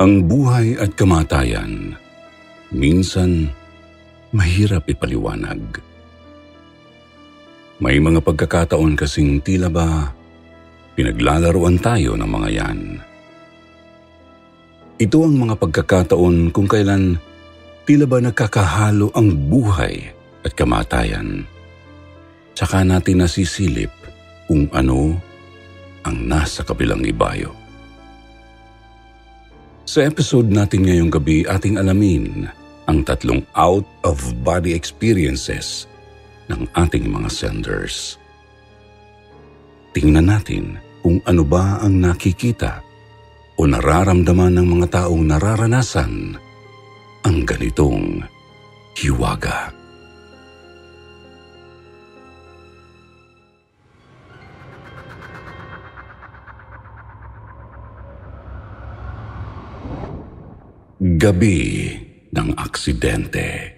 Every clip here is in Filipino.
Ang buhay at kamatayan, minsan mahirap ipaliwanag. May mga pagkakataon kasing tila ba pinaglalaruan tayo ng mga yan. Ito ang mga pagkakataon kung kailan tila ba nagkakahalo ang buhay at kamatayan. Tsaka natin nasisilip kung ano ang nasa kabilang ibayo. Sa episode natin ngayong gabi, ating alamin ang tatlong out-of-body experiences ng ating mga senders. Tingnan natin kung ano ba ang nakikita o nararamdaman ng mga taong nararanasan ang ganitong hiwaga. Gabi ng aksidente.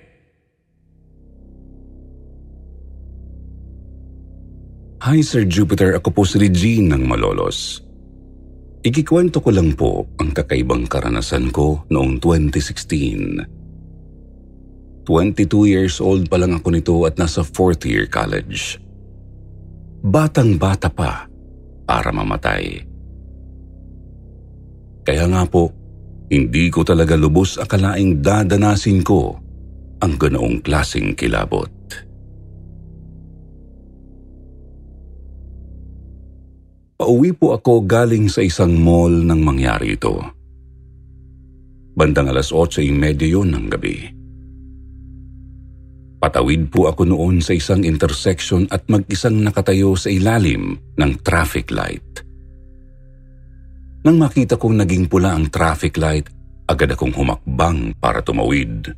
Hi Sir Jupiter, ako po si Regine ng Malolos. Ikikwento ko lang po ang kakaibang karanasan ko noong 2016. 22 years old pa lang ako nito at nasa fourth year college. Batang bata pa para mamatay. Kaya nga po, hindi ko talaga lubos akalaing dadanasin ko ang ganoong klasing kilabot. Pauwi po ako galing sa isang mall nang mangyari ito. Bandang alas 8.30 yun ng gabi. Patawid po ako noon sa isang intersection at mag-isang nakatayo sa ilalim ng traffic light. Nang makita kong naging pula ang traffic light, agad akong humakbang para tumawid.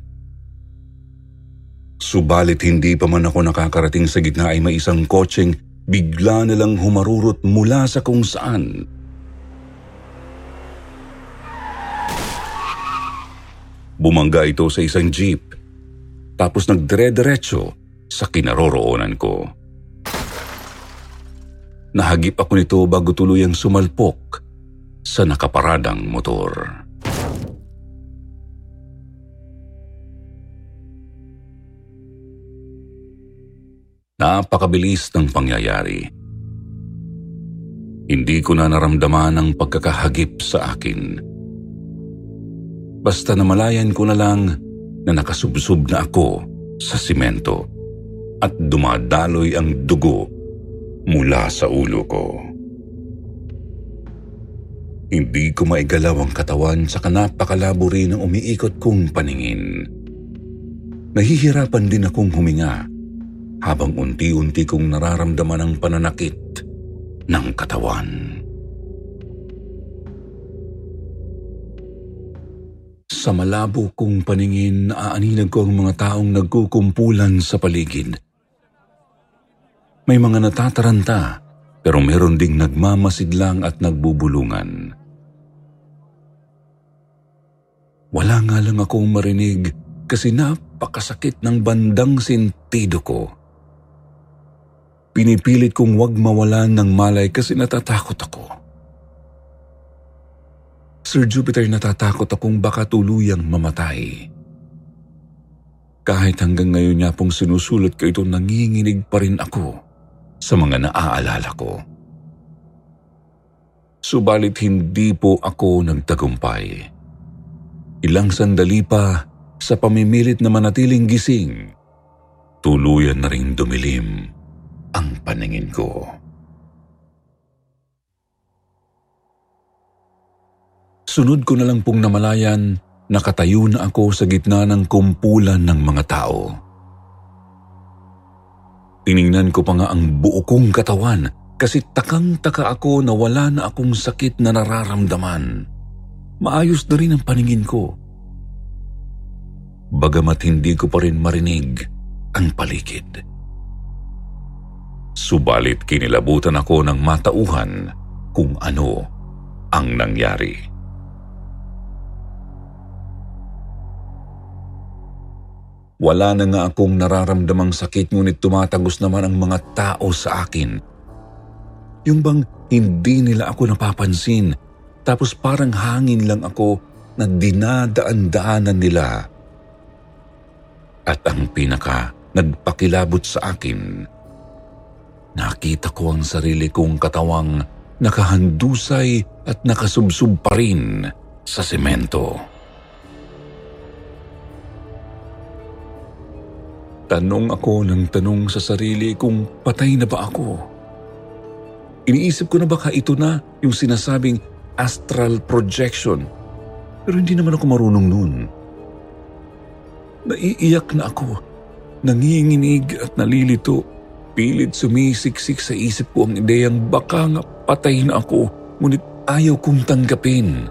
Subalit hindi pa man ako nakakarating sa gitna ay may isang kotseng bigla na lang humarurot mula sa kung saan. Bumangga ito sa isang jeep, tapos nagdire-diretso sa kinaroroonan ko. Nahagip ako nito bago tuluyang sumalpok sa nakaparadang motor. Napakabilis ng pangyayari. Hindi ko na naramdaman ang pagkakahagip sa akin. Basta namalayan ko na lang na nakasubsob na ako sa simento at dumadaloy ang dugo mula sa ulo ko. Hindi ko maigalaw ang katawan sa kanapakalabo rin ng umiikot kong paningin. Nahihirapan din akong huminga habang unti-unti kong nararamdaman ang pananakit ng katawan. Sa malabo kong paningin, naaaninag ko ang mga taong nagkukumpulan sa paligid. May mga natataranta, pero meron ding nagmamasidlang at nagbubulungan. Wala nga lang akong marinig kasi napakasakit ng bandang sentido ko. Pinipilit kong wag mawalan ng malay kasi natatakot ako. Sir Jupiter, natatakot akong baka tuluyang mamatay. Kahit hanggang ngayon niya pong sinusulot ko ito, nanginginig pa rin ako sa mga naaalala ko. Subalit hindi po ako nagtagumpay. Ilang sandali pa sa pamimilit na manatiling gising, tuluyan na rin dumilim ang paningin ko. Sunod ko na lang pong namalayan nakatayo na ako sa gitna ng kumpulan ng mga tao. Tiningnan ko pa nga ang buo kong katawan kasi takang-taka ako na wala na akong sakit na nararamdaman. Maayos na rin ang paningin ko. Bagamat hindi ko pa rin marinig ang paligid. Subalit kinilabutan ako ng matauhan kung ano ang nangyari. Wala na nga akong nararamdamang sakit ngunit tumatagos naman ang mga tao sa akin. Yung bang hindi nila ako napapansin tapos parang hangin lang ako na dinadaan-daanan nila. At ang pinaka nagpakilabot sa akin, nakita ko ang sarili kong katawang nakahandusay at nakasubsub pa rin sa semento. Tanong ako ng tanong sa sarili kung patay na ba ako. Iniisip ko na baka ito na yung sinasabing astral projection. Pero hindi naman ako marunong noon. Naiiyak na ako. Nanginginig at nalilito. Pilit sumisiksik sa isip ko ang ideyang baka nga patay na ako, ngunit ayaw kong tanggapin.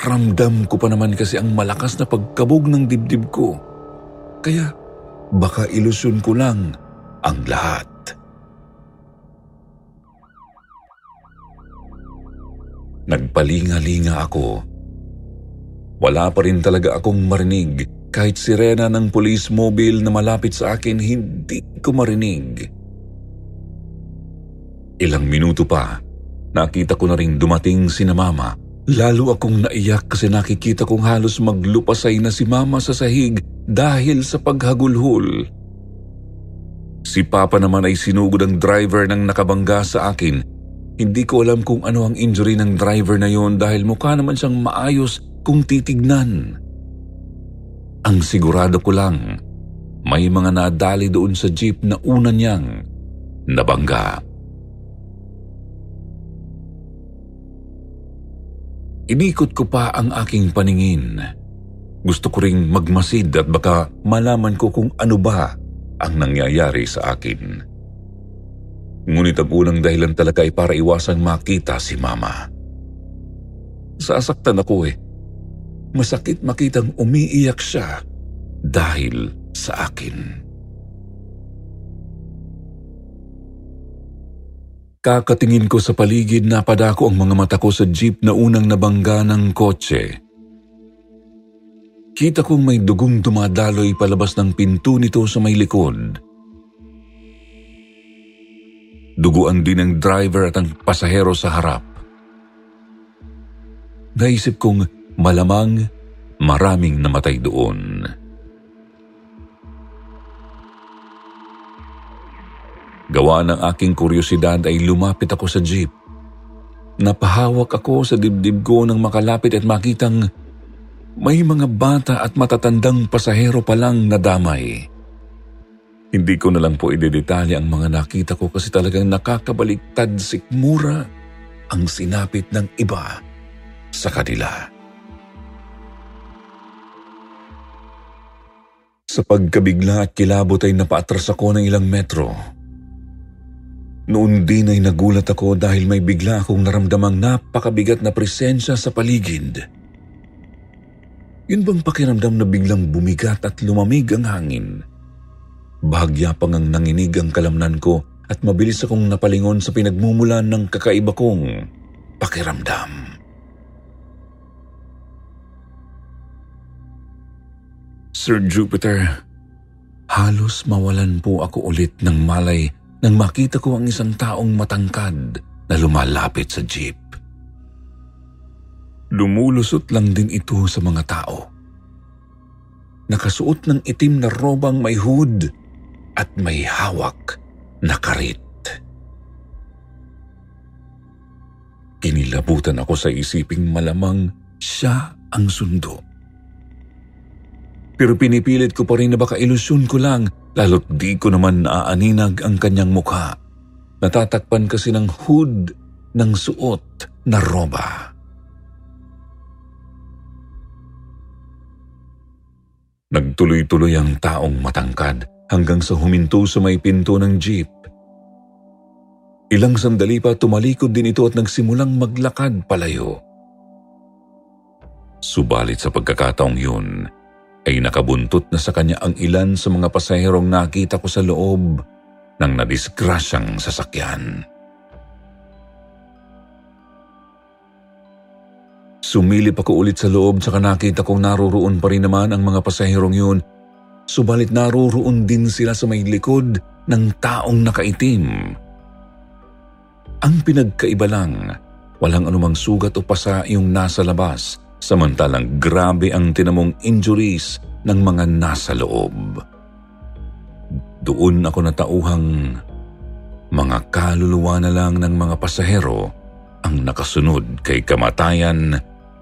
Ramdam ko pa naman kasi ang malakas na pagkabog ng dibdib ko. Kaya Baka ilusyon ko lang ang lahat. Nagpalinga-linga ako. Wala pa rin talaga akong marinig. Kahit sirena ng police mobile na malapit sa akin, hindi ko marinig. Ilang minuto pa, nakita ko na rin dumating si na mama. Lalo akong naiyak kasi nakikita kong halos maglupasay na si mama sa sahig dahil sa paghagulhol. Si Papa naman ay sinugod ang driver ng nakabangga sa akin. Hindi ko alam kung ano ang injury ng driver na yon dahil mukha naman siyang maayos kung titignan. Ang sigurado ko lang, may mga nadali doon sa jeep na una niyang nabangga. Inikot ko pa ang aking paningin gusto ko ring magmasid at baka malaman ko kung ano ba ang nangyayari sa akin. Ngunit ang unang dahilan talaga ay para iwasan makita si Mama. Sasaktan ako eh. Masakit makitang umiiyak siya dahil sa akin. Kakatingin ko sa paligid na padako ang mga mata ko sa jeep na unang nabangga ng kotse Kita kong may dugong dumadaloy palabas ng pinto nito sa may likod. Duguan din ang driver at ang pasahero sa harap. Naisip kong malamang maraming namatay doon. Gawa ng aking kuryosidad ay lumapit ako sa jeep. Napahawak ako sa dibdib ko nang makalapit at makitang may mga bata at matatandang pasahero pa lang nadamay. Hindi ko na lang po idedetalye ang mga nakita ko kasi talagang nakakabaliktad sikmura ang sinapit ng iba sa kanila. Sa pagkabigla at kilabot ay napaatras ako ng ilang metro. Noon din ay nagulat ako dahil may bigla akong naramdamang napakabigat na presensya sa paligid. Yun bang pakiramdam na biglang bumigat at lumamig ang hangin? Bahagya pang ang nanginig ang kalamnan ko at mabilis akong napalingon sa pinagmumulan ng kakaiba kong pakiramdam. Sir Jupiter, halos mawalan po ako ulit ng malay nang makita ko ang isang taong matangkad na lumalapit sa jeep. Lumulusot lang din ito sa mga tao. Nakasuot ng itim na robang may hood at may hawak na karit. Kinilabutan ako sa isiping malamang siya ang sundo. Pero pinipilit ko pa rin na baka ilusyon ko lang lalo't di ko naman naaaninag ang kanyang mukha. Natatakpan kasi ng hood ng suot na roba. Nagtuloy-tuloy ang taong matangkad hanggang sa huminto sa may pinto ng jeep. Ilang sandali pa tumalikod din ito at nagsimulang maglakad palayo. Subalit sa pagkakataong yun, ay nakabuntot na sa kanya ang ilan sa mga pasaherong nakita ko sa loob ng nadisgrasyang sasakyan. Sumilip ako ulit sa loob saka nakita kong naroroon pa rin naman ang mga pasaherong yun. Subalit naroroon din sila sa may likod ng taong nakaitim. Ang pinagkaiba lang, walang anumang sugat o pasa yung nasa labas, samantalang grabe ang tinamong injuries ng mga nasa loob. Doon ako natauhang mga kaluluwa na lang ng mga pasahero ang nakasunod kay kamatayan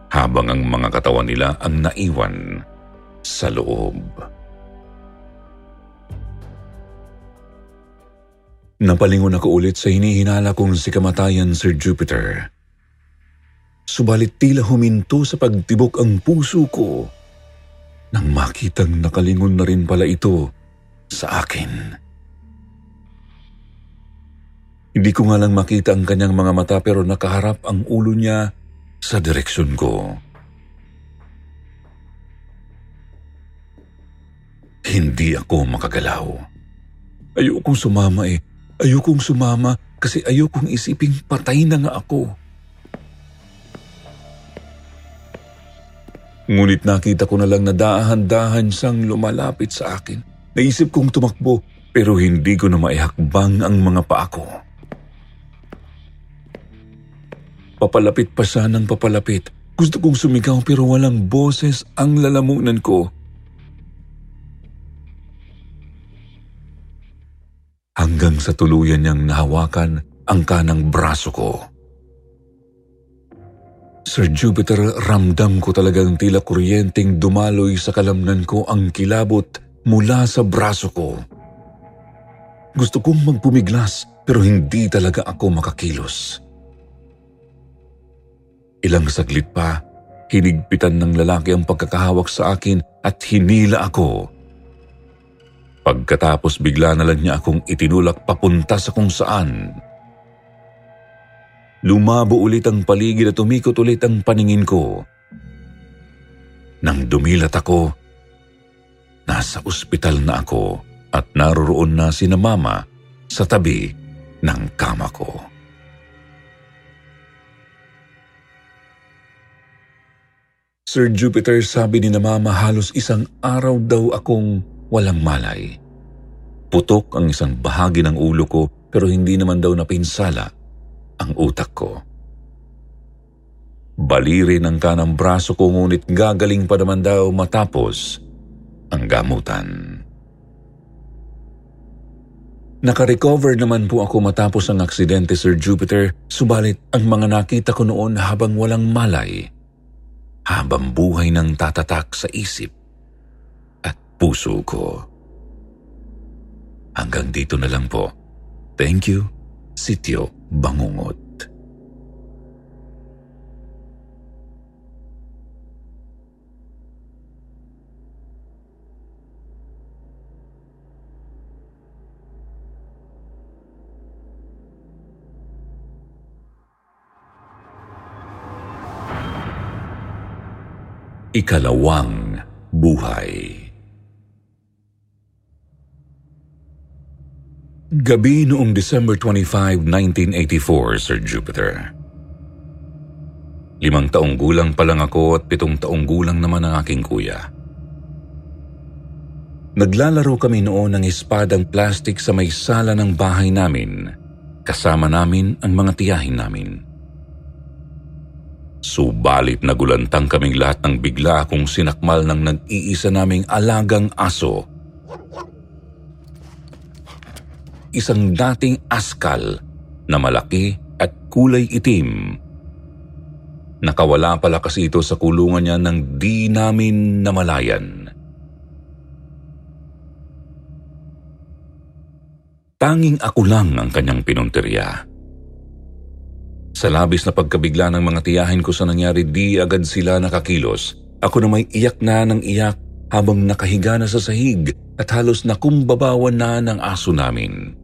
habang ang mga katawan nila ang naiwan sa loob. Napalingon ako ulit sa hinihinala kong si kamatayan Sir Jupiter. Subalit tila huminto sa pagtibok ang puso ko nang makitang nakalingon na rin pala ito sa akin. Hindi ko nga lang makita ang kanyang mga mata pero nakaharap ang ulo niya sa direksyon ko. Hindi ako makagalaw. Ayokong sumama eh. Ayokong sumama kasi ayokong isiping patay na nga ako. Ngunit nakita ko na lang na dahan-dahan siyang lumalapit sa akin. Naisip kong tumakbo pero hindi ko na maihakbang ang mga paa ko. Papalapit pa siya ng papalapit. Gusto kong sumigaw pero walang boses ang lalamunan ko. Hanggang sa tuluyan niyang nahawakan ang kanang braso ko. Sir Jupiter, ramdam ko talagang tila kuryenteng dumaloy sa kalamnan ko ang kilabot mula sa braso ko. Gusto kong magpumiglas pero hindi talaga ako makakilos. Ilang saglit pa, hinigpitan ng lalaki ang pagkakahawak sa akin at hinila ako. Pagkatapos bigla na lang niya akong itinulak papunta sa kung saan. Lumabo ulit ang paligid at umikot ulit ang paningin ko. Nang dumilat ako, nasa ospital na ako at naroroon na si na mama sa tabi ng kama ko. Sir Jupiter, sabi ni na mama halos isang araw daw akong walang malay. Putok ang isang bahagi ng ulo ko pero hindi naman daw napinsala ang utak ko. Balirin ang kanang braso ko ngunit gagaling pa naman daw matapos ang gamutan. Nakarecover naman po ako matapos ang aksidente, Sir Jupiter, subalit ang mga nakita ko noon habang walang malay – habang buhay ng tatatak sa isip at puso ko. Hanggang dito na lang po. Thank you, Sityo Bangungot. Ikalawang Buhay Gabi noong December 25, 1984, Sir Jupiter. Limang taong gulang pa lang ako at pitong taong gulang naman ang aking kuya. Naglalaro kami noon ng espadang plastik sa may sala ng bahay namin. Kasama namin ang mga tiyahin namin. Subalit nagulantang kaming lahat ng bigla akong sinakmal ng nag-iisa naming alagang aso. Isang dating askal na malaki at kulay itim. Nakawala pala kasi ito sa kulungan niya nang di namin namalayan. Tanging ako lang ang kanyang pinunteriya. Sa labis na pagkabigla ng mga tiyahin ko sa nangyari, di agad sila nakakilos. Ako na may iyak na ng iyak habang nakahiga na sa sahig at halos nakumbabawan na ng aso namin.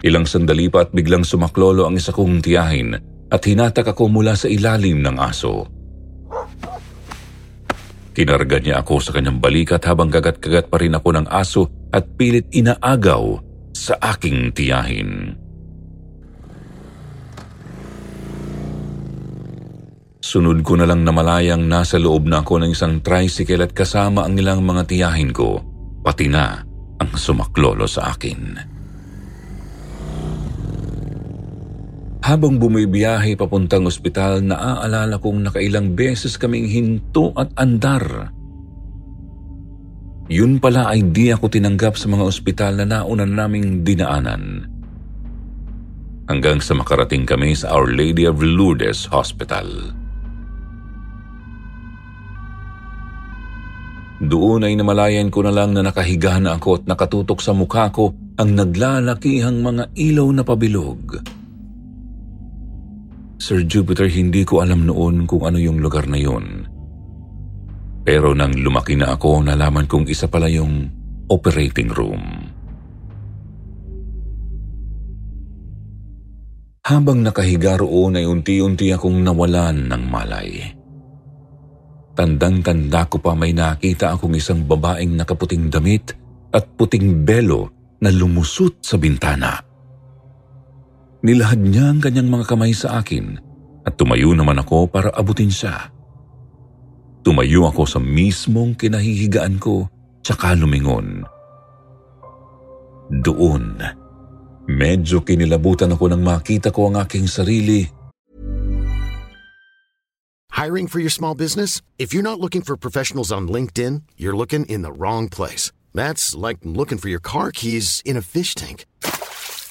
Ilang sandali pa at biglang sumaklolo ang isa kong tiyahin at hinatak ako mula sa ilalim ng aso. Kinarga niya ako sa kanyang balikat habang kagat-kagat pa rin ako ng aso at pilit inaagaw sa aking tiyahin. Sunod ko na lang na malayang nasa loob na ako ng isang tricycle at kasama ang ilang mga tiyahin ko, pati na ang sumaklolo sa akin. Habang bumibiyahe papuntang ospital, naaalala kong nakailang beses kaming hinto at andar. Yun pala ay di ako tinanggap sa mga ospital na nauna naming dinaanan. Hanggang sa makarating kami sa Our Lady of Lourdes Hospital. Doon ay namalayan ko na lang na nakahiga na ako at nakatutok sa mukha ko ang naglalakihang mga ilaw na pabilog. Sir Jupiter, hindi ko alam noon kung ano yung lugar na yun. Pero nang lumaki na ako, nalaman kong isa pala yung operating room. Habang nakahiga roon ay unti-unti akong nawalan ng malay. Tandang-tanda ko pa may nakita akong isang babaeng nakaputing damit at puting belo na lumusot sa bintana. Nilahad niya ang kanyang mga kamay sa akin at tumayo naman ako para abutin siya. Tumayo ako sa mismong kinahihigaan ko tsaka lumingon. Doon, medyo kinilabutan ako nang makita ko ang aking sarili Hiring for your small business? If you're not looking for professionals on LinkedIn, you're looking in the wrong place. That's like looking for your car keys in a fish tank.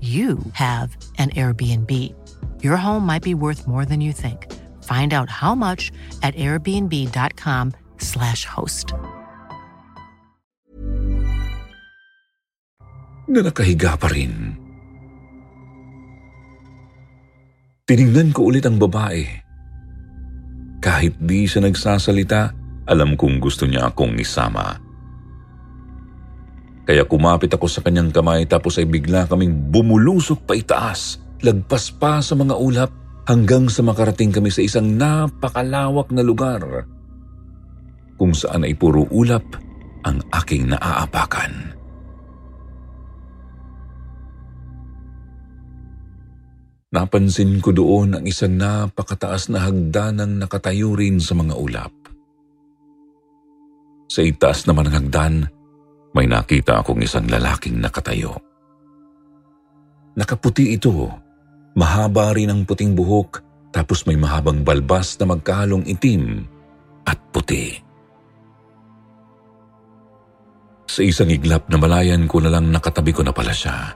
you have an Airbnb. Your home might be worth more than you think. Find out how much at airbnb.com/slash host. Na nakahiga pa rin. Tiningnan ko ulit ang babae. Kahit di siya nagsasalita, alam kong gusto niya akong isama. Kaya kumapit ako sa kanyang kamay tapos ay bigla kaming bumulusok pa itaas, lagpas pa sa mga ulap hanggang sa makarating kami sa isang napakalawak na lugar kung saan ay puro ulap ang aking naaapakan. Napansin ko doon ang isang napakataas na hagdanang nakatayo rin sa mga ulap. Sa itaas naman ng hagdan, may nakita akong isang lalaking nakatayo. Nakaputi ito, mahaba rin ang puting buhok tapos may mahabang balbas na magkahalong itim at puti. Sa isang iglap na malayan ko na lang nakatabi ko na pala siya.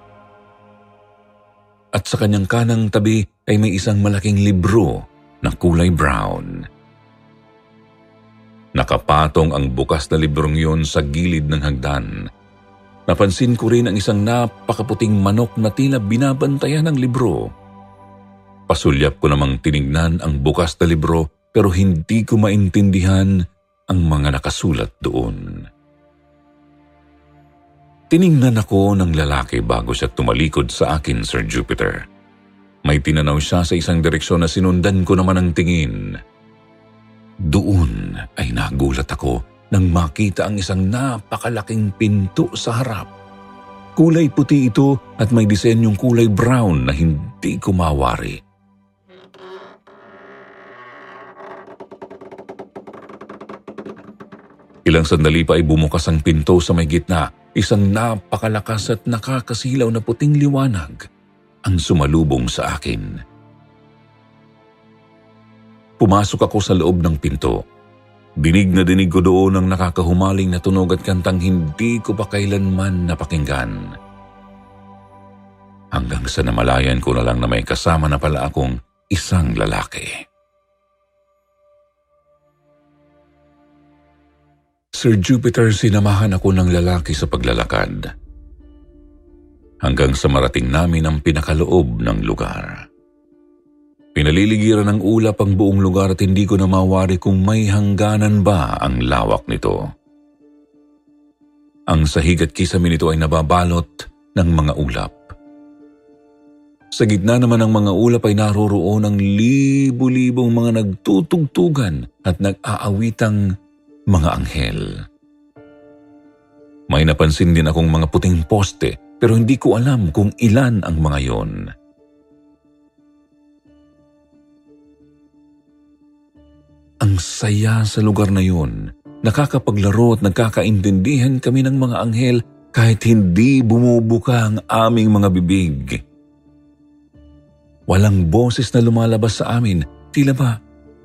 At sa kanyang kanang tabi ay may isang malaking libro na kulay brown. Nakapatong ang bukas na librong yun sa gilid ng hagdan. Napansin ko rin ang isang napakaputing manok na tila binabantayan ng libro. Pasulyap ko namang tinignan ang bukas na libro pero hindi ko maintindihan ang mga nakasulat doon. Tiningnan ako ng lalaki bago siya tumalikod sa akin, Sir Jupiter. May tinanaw siya sa isang direksyon na sinundan ko naman ang tingin. Doon ay nagulat ako nang makita ang isang napakalaking pinto sa harap. Kulay puti ito at may disenyong kulay brown na hindi ko mawari. Ilang sandali pa ay bumukas ang pinto sa may gitna. Isang napakalakas at nakakasilaw na puting liwanag ang sumalubong sa akin. Pumasok ako sa loob ng pinto. Dinig na dinig ko doon ang nakakahumaling na tunog at kantang hindi ko pa kailanman napakinggan. Hanggang sa namalayan ko na lang na may kasama na pala akong isang lalaki. Sir Jupiter, sinamahan ako ng lalaki sa paglalakad. Hanggang sa marating namin ang pinakaloob ng lugar. Pinaliligiran ng ulap ang buong lugar at hindi ko na mawari kung may hangganan ba ang lawak nito. Ang sahig at kisamin nito ay nababalot ng mga ulap. Sa gitna naman ng mga ulap ay naroroon ang libu-libong mga nagtutugtugan at nag-aawitang mga anghel. May napansin din akong mga puting poste pero hindi ko alam kung ilan ang mga yon. Ang saya sa lugar na yun. Nakakapaglaro at nagkakaintindihan kami ng mga anghel kahit hindi bumubuka ang aming mga bibig. Walang boses na lumalabas sa amin, tila ba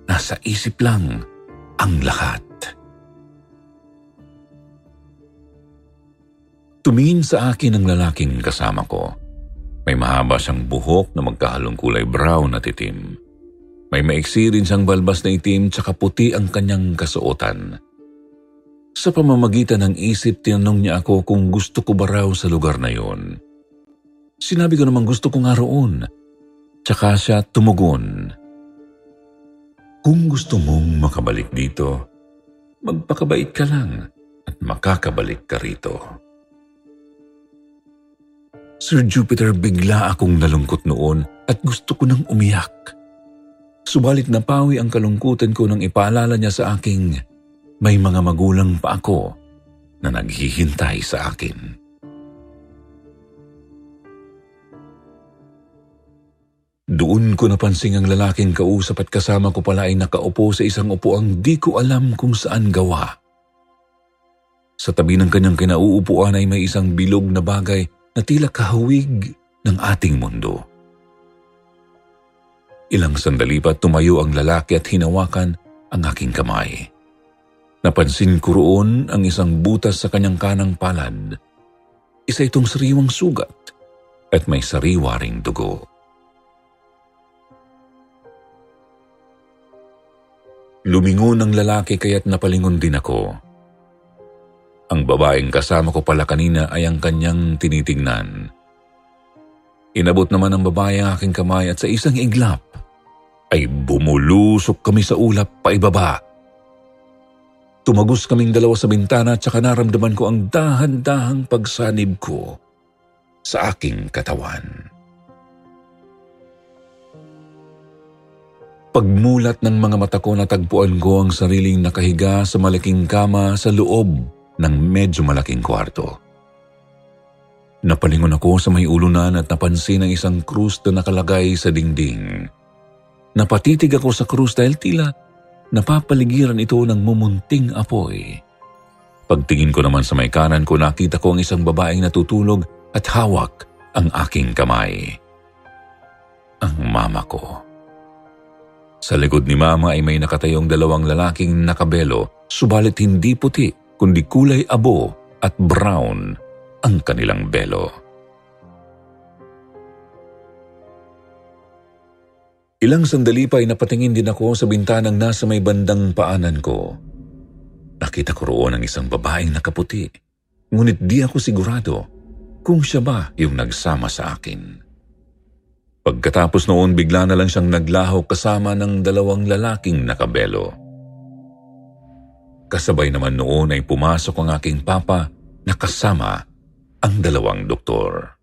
nasa isip lang ang lahat. Tumingin sa akin ang lalaking kasama ko. May mahaba siyang buhok na magkahalong kulay brown at itim. May maiksi rin siyang balbas na itim tsaka puti ang kanyang kasuotan. Sa pamamagitan ng isip, tinanong niya ako kung gusto ko ba raw sa lugar na yon. Sinabi ko naman gusto ko nga roon. Tsaka siya tumugon. Kung gusto mong makabalik dito, magpakabait ka lang at makakabalik ka rito. Sir Jupiter, bigla akong nalungkot noon at gusto ko nang umiyak. Subalit napawi ang kalungkutan ko nang ipaalala niya sa aking may mga magulang pa ako na naghihintay sa akin. Doon ko napansing ang lalaking kausap at kasama ko pala ay nakaupo sa isang upuang di ko alam kung saan gawa. Sa tabi ng kanyang kinauupuan ay may isang bilog na bagay na tila kahawig ng ating mundo. Ilang sandali pa tumayo ang lalaki at hinawakan ang aking kamay. Napansin ko roon ang isang butas sa kanyang kanang palad. Isa itong sariwang sugat at may sariwa dugo. Lumingon ang lalaki kaya't napalingon din ako. Ang babaeng kasama ko pala kanina ay ang kanyang tinitingnan. Inabot naman ng babae ang aking kamay at sa isang iglap ay bumulusok kami sa ulap paibaba. Tumagos kaming dalawa sa bintana at saka naramdaman ko ang dahan-dahang pagsanib ko sa aking katawan. Pagmulat ng mga mata ko natagpuan ko ang sariling nakahiga sa malaking kama sa loob ng medyo malaking kwarto. Napalingon ako sa may ulunan at napansin ang isang krus na nakalagay sa dingding. Napatitig ako sa krus dahil tila napapaligiran ito ng mumunting apoy. Pagtingin ko naman sa may kanan ko nakita ko ang isang babaeng natutulog at hawak ang aking kamay. Ang mama ko. Sa likod ni mama ay may nakatayong dalawang lalaking nakabelo, subalit hindi puti kundi kulay abo at brown ang kanilang belo. Ilang sandali pa ay napatingin din ako sa bintanang nasa may bandang paanan ko. Nakita ko roon ang isang babaeng nakaputi. Ngunit di ako sigurado kung siya ba yung nagsama sa akin. Pagkatapos noon bigla na lang siyang naglaho kasama ng dalawang lalaking nakabelo. Kasabay naman noon ay pumasok ang aking papa na kasama ang dalawang doktor.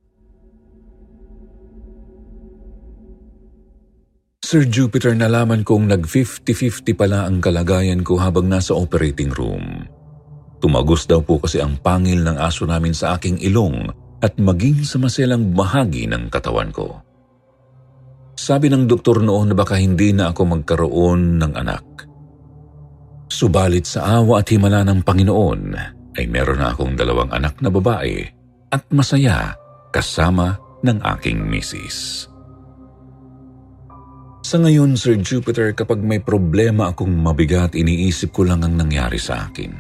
Sir Jupiter, nalaman kong nag-50-50 pala ang kalagayan ko habang nasa operating room. Tumagos daw po kasi ang pangil ng aso namin sa aking ilong at maging sa maselang bahagi ng katawan ko. Sabi ng doktor noon na baka hindi na ako magkaroon ng anak. Subalit sa awa at himala ng Panginoon ay meron na akong dalawang anak na babae at masaya kasama ng aking misis. Sa ngayon, Sir Jupiter, kapag may problema akong mabigat, iniisip ko lang ang nangyari sa akin.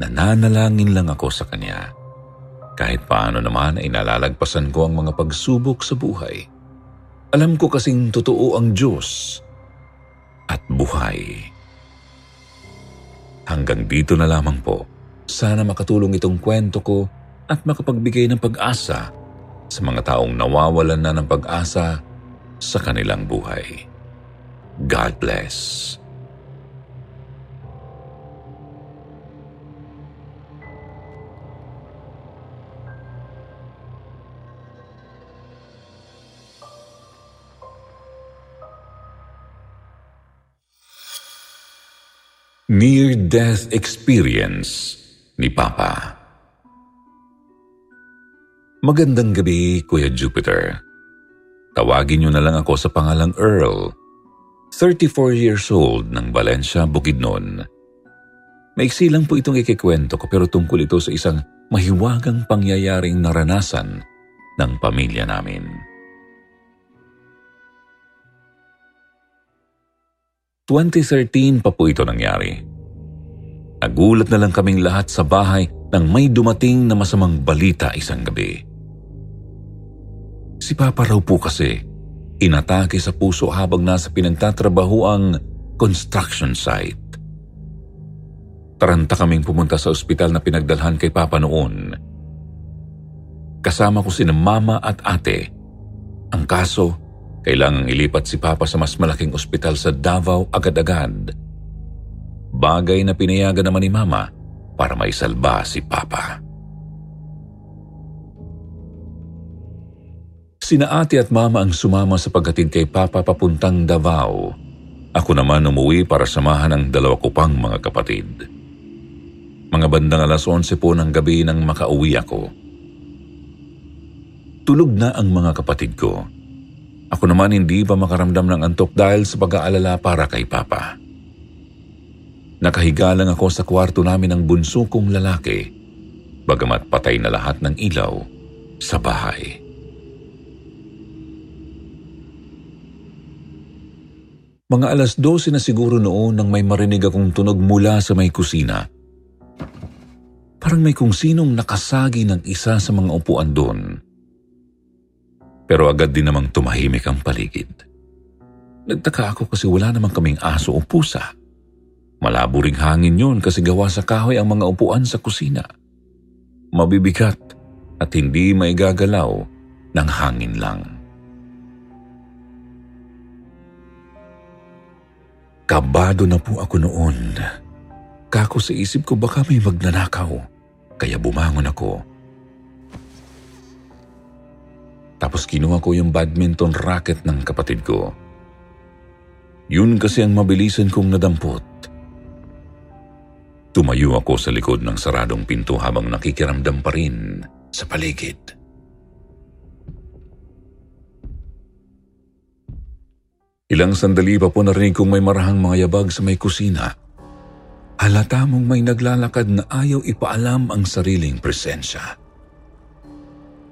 Nananalangin lang ako sa Kanya. Kahit paano naman ay ko ang mga pagsubok sa buhay. Alam ko kasing totoo ang Diyos at buhay. Hanggang dito na lamang po. Sana makatulong itong kwento ko at makapagbigay ng pag-asa sa mga taong nawawalan na ng pag-asa sa kanilang buhay. God bless. Near-Death Experience ni Papa Magandang gabi, Kuya Jupiter. Tawagin niyo na lang ako sa pangalang Earl. 34 years old ng Valencia, Bukidnon. Maiksi lang po itong ikikwento ko pero tungkol ito sa isang mahiwagang pangyayaring naranasan ng pamilya namin. ...2013 pa po ito nangyari. Nagulat na lang kaming lahat sa bahay nang may dumating na masamang balita isang gabi. Si Papa raw po kasi inatake sa puso habang nasa pinagtatrabaho ang construction site. Taranta kaming pumunta sa ospital na pinagdalhan kay Papa noon. Kasama ko si mama at ate. Ang kaso, kailangang ilipat si Papa sa mas malaking ospital sa Davao agad-agad. Bagay na pinayagan naman ni Mama para maisalba si Papa. Sina ate at mama ang sumama sa paghatid kay Papa papuntang Davao. Ako naman umuwi para samahan ang dalawa ko pang mga kapatid. Mga bandang alas 11 po ng gabi nang makauwi ako. Tulog na ang mga kapatid ko. Ako naman hindi pa makaramdam ng antok dahil sa pag-aalala para kay Papa. Nakahiga lang ako sa kwarto namin ng bunso kong lalaki, bagamat patay na lahat ng ilaw sa bahay. Mga alas 12 na siguro noon nang may marinig akong tunog mula sa may kusina. Parang may kung sinong nakasagi ng isa sa mga upuan doon. Pero agad din namang tumahimik ang paligid. Nagtaka ako kasi wala namang kaming aso o pusa. Malabo ring hangin yon kasi gawa sa kahoy ang mga upuan sa kusina. Mabibigat at hindi maigagalaw ng hangin lang. Kabado na po ako noon. Kako sa isip ko baka may magnanakaw, kaya bumangon ako. Tapos kinuha ko yung badminton racket ng kapatid ko. Yun kasi ang mabilisan kong nadampot. Tumayo ako sa likod ng saradong pinto habang nakikiramdam pa rin sa paligid. Ilang sandali pa po narinig kong may marahang mga yabag sa may kusina. Halata mong may naglalakad na ayaw ipaalam ang sariling presensya.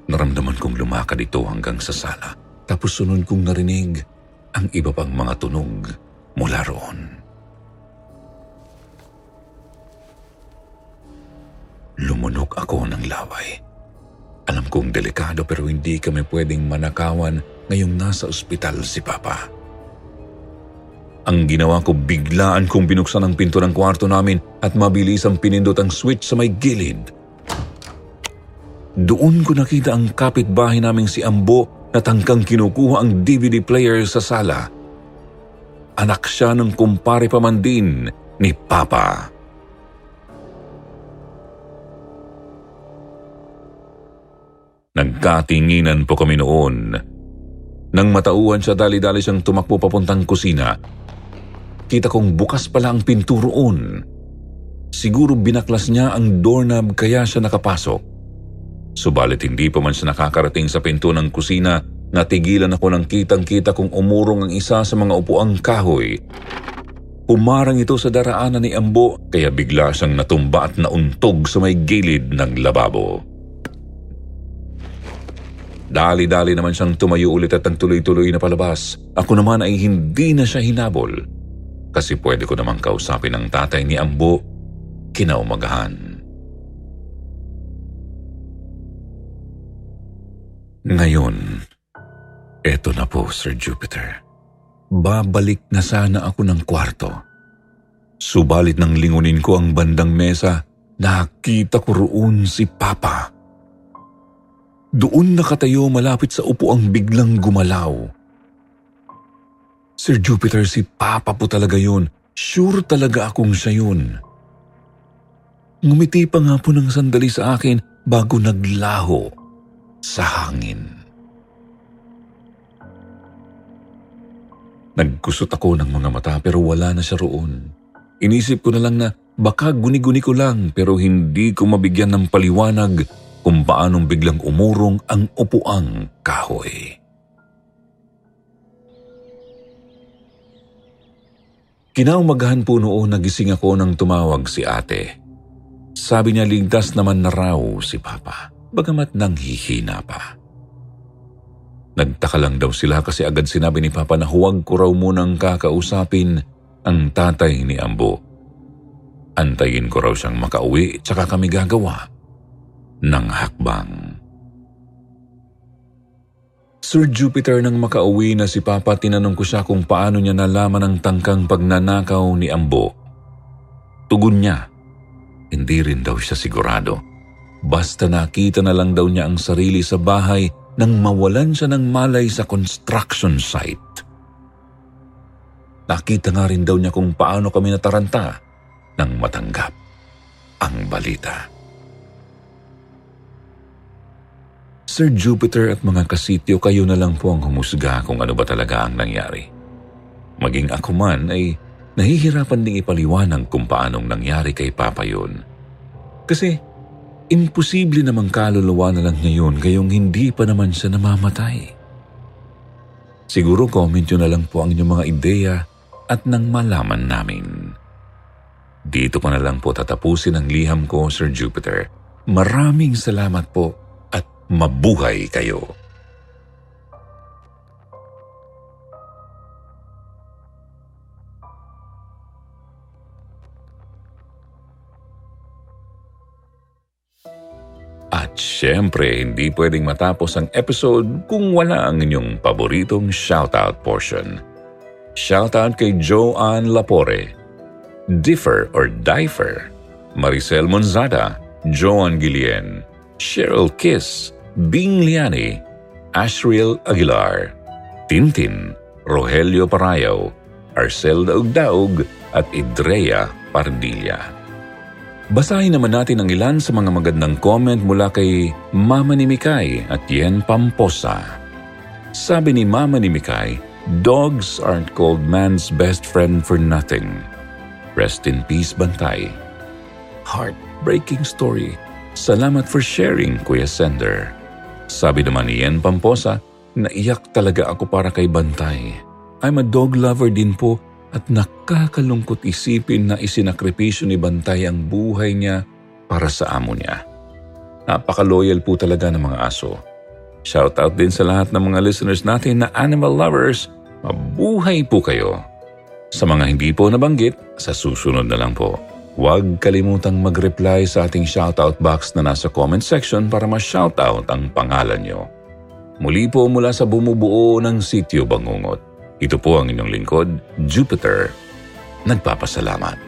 Naramdaman kong lumakad ito hanggang sa sala. Tapos sunod kong narinig ang iba pang mga tunog mula roon. Lumunok ako ng laway. Alam kong delikado pero hindi kami pwedeng manakawan ngayong nasa ospital si Papa. Ang ginawa ko biglaan kong binuksan ang pinto ng kwarto namin at mabilis ang pinindot ang switch sa may gilid. Doon ko nakita ang kapitbahay naming si Ambo na tangkang kinukuha ang DVD player sa sala. Anak siya ng kumpare pa man din ni Papa. Nagkatinginan po kami noon. Nang matauhan siya dali-dali siyang tumakbo papuntang kusina Kita kong bukas pala ang pinto roon. Siguro binaklas niya ang doorknob kaya siya nakapasok. Subalit hindi pa man siya nakakarating sa pinto ng kusina, natigilan ako ng kitang-kita kung umurong ang isa sa mga upuang kahoy. Humarang ito sa daraanan ni Ambo kaya bigla siyang natumba at nauntog sa may gilid ng lababo. Dali-dali naman siyang tumayo ulit at ang tuloy-tuloy na palabas. Ako naman ay hindi na siya hinabol. Kasi pwede ko namang kausapin ang tatay ni Ambo kinaumagahan. Ngayon, eto na po, Sir Jupiter. Babalik na sana ako ng kwarto. Subalit nang lingunin ko ang bandang mesa, nakita ko roon si Papa. Doon nakatayo malapit sa upuang biglang gumalaw. Sir Jupiter, si Papa po talaga yun. Sure talaga akong siya yun. Ngumiti pa nga po ng sandali sa akin bago naglaho sa hangin. Nagkusot ako ng mga mata pero wala na siya roon. Inisip ko na lang na baka guni-guni ko lang pero hindi ko mabigyan ng paliwanag kung paanong biglang umurong ang upuang kahoy. Kinaumagahan po noon nagising ako nang tumawag si ate. Sabi niya ligtas naman na raw si Papa bagamat nanghihina pa. Nagtaka lang daw sila kasi agad sinabi ni Papa na huwag ko raw munang kakausapin ang tatay ni Ambo. Antayin ko raw siyang makauwi tsaka kami gagawa ng hakbang. Sir Jupiter nang makauwi na si Papa tinanong ko siya kung paano niya nalaman ang tangkang pagnanakaw ni Ambo. Tugon niya, hindi rin daw siya sigurado. Basta nakita na lang daw niya ang sarili sa bahay nang mawalan siya ng malay sa construction site. Nakita nga rin daw niya kung paano kami nataranta nang matanggap ang balita. Sir Jupiter at mga kasityo, kayo na lang po ang humusga kung ano ba talaga ang nangyari. Maging ako man ay nahihirapan ding ipaliwanag kung paanong nangyari kay Papa yun. Kasi Imposible namang kaluluwa na lang niya yun gayong hindi pa naman siya namamatay. Siguro comment nyo na lang po ang inyong mga ideya at nang malaman namin. Dito ko na lang po tatapusin ang liham ko, Sir Jupiter. Maraming salamat po mabuhay kayo. At syempre, hindi pwedeng matapos ang episode kung wala ang inyong paboritong shoutout portion. Shoutout kay Joanne Lapore, Differ or Differ, Maricel Monzada, Joan Guillen, Cheryl Kiss, Bing Liani, Ashriel Aguilar, Tintin, Rogelio Parayaw, Arcel Daugdaug at Idrea Pardilla. Basahin naman natin ang ilan sa mga magandang comment mula kay Mama ni Mikay at Yen Pamposa. Sabi ni Mama ni Mikay, Dogs aren't called man's best friend for nothing. Rest in peace, Bantay. Heartbreaking story. Salamat for sharing, Kuya Sender. Sabi naman ni Yen Pamposa, naiyak talaga ako para kay Bantay. I'm a dog lover din po at nakakalungkot isipin na isinakripisyo ni Bantay ang buhay niya para sa amo niya. Napaka-loyal po talaga ng mga aso. Shoutout din sa lahat ng mga listeners natin na animal lovers. Mabuhay po kayo. Sa mga hindi po nabanggit, sa susunod na lang po. Huwag kalimutang mag-reply sa ating shoutout box na nasa comment section para ma-shoutout ang pangalan nyo. Muli po mula sa bumubuo ng Sityo Bangungot. Ito po ang inyong lingkod, Jupiter. Nagpapasalamat.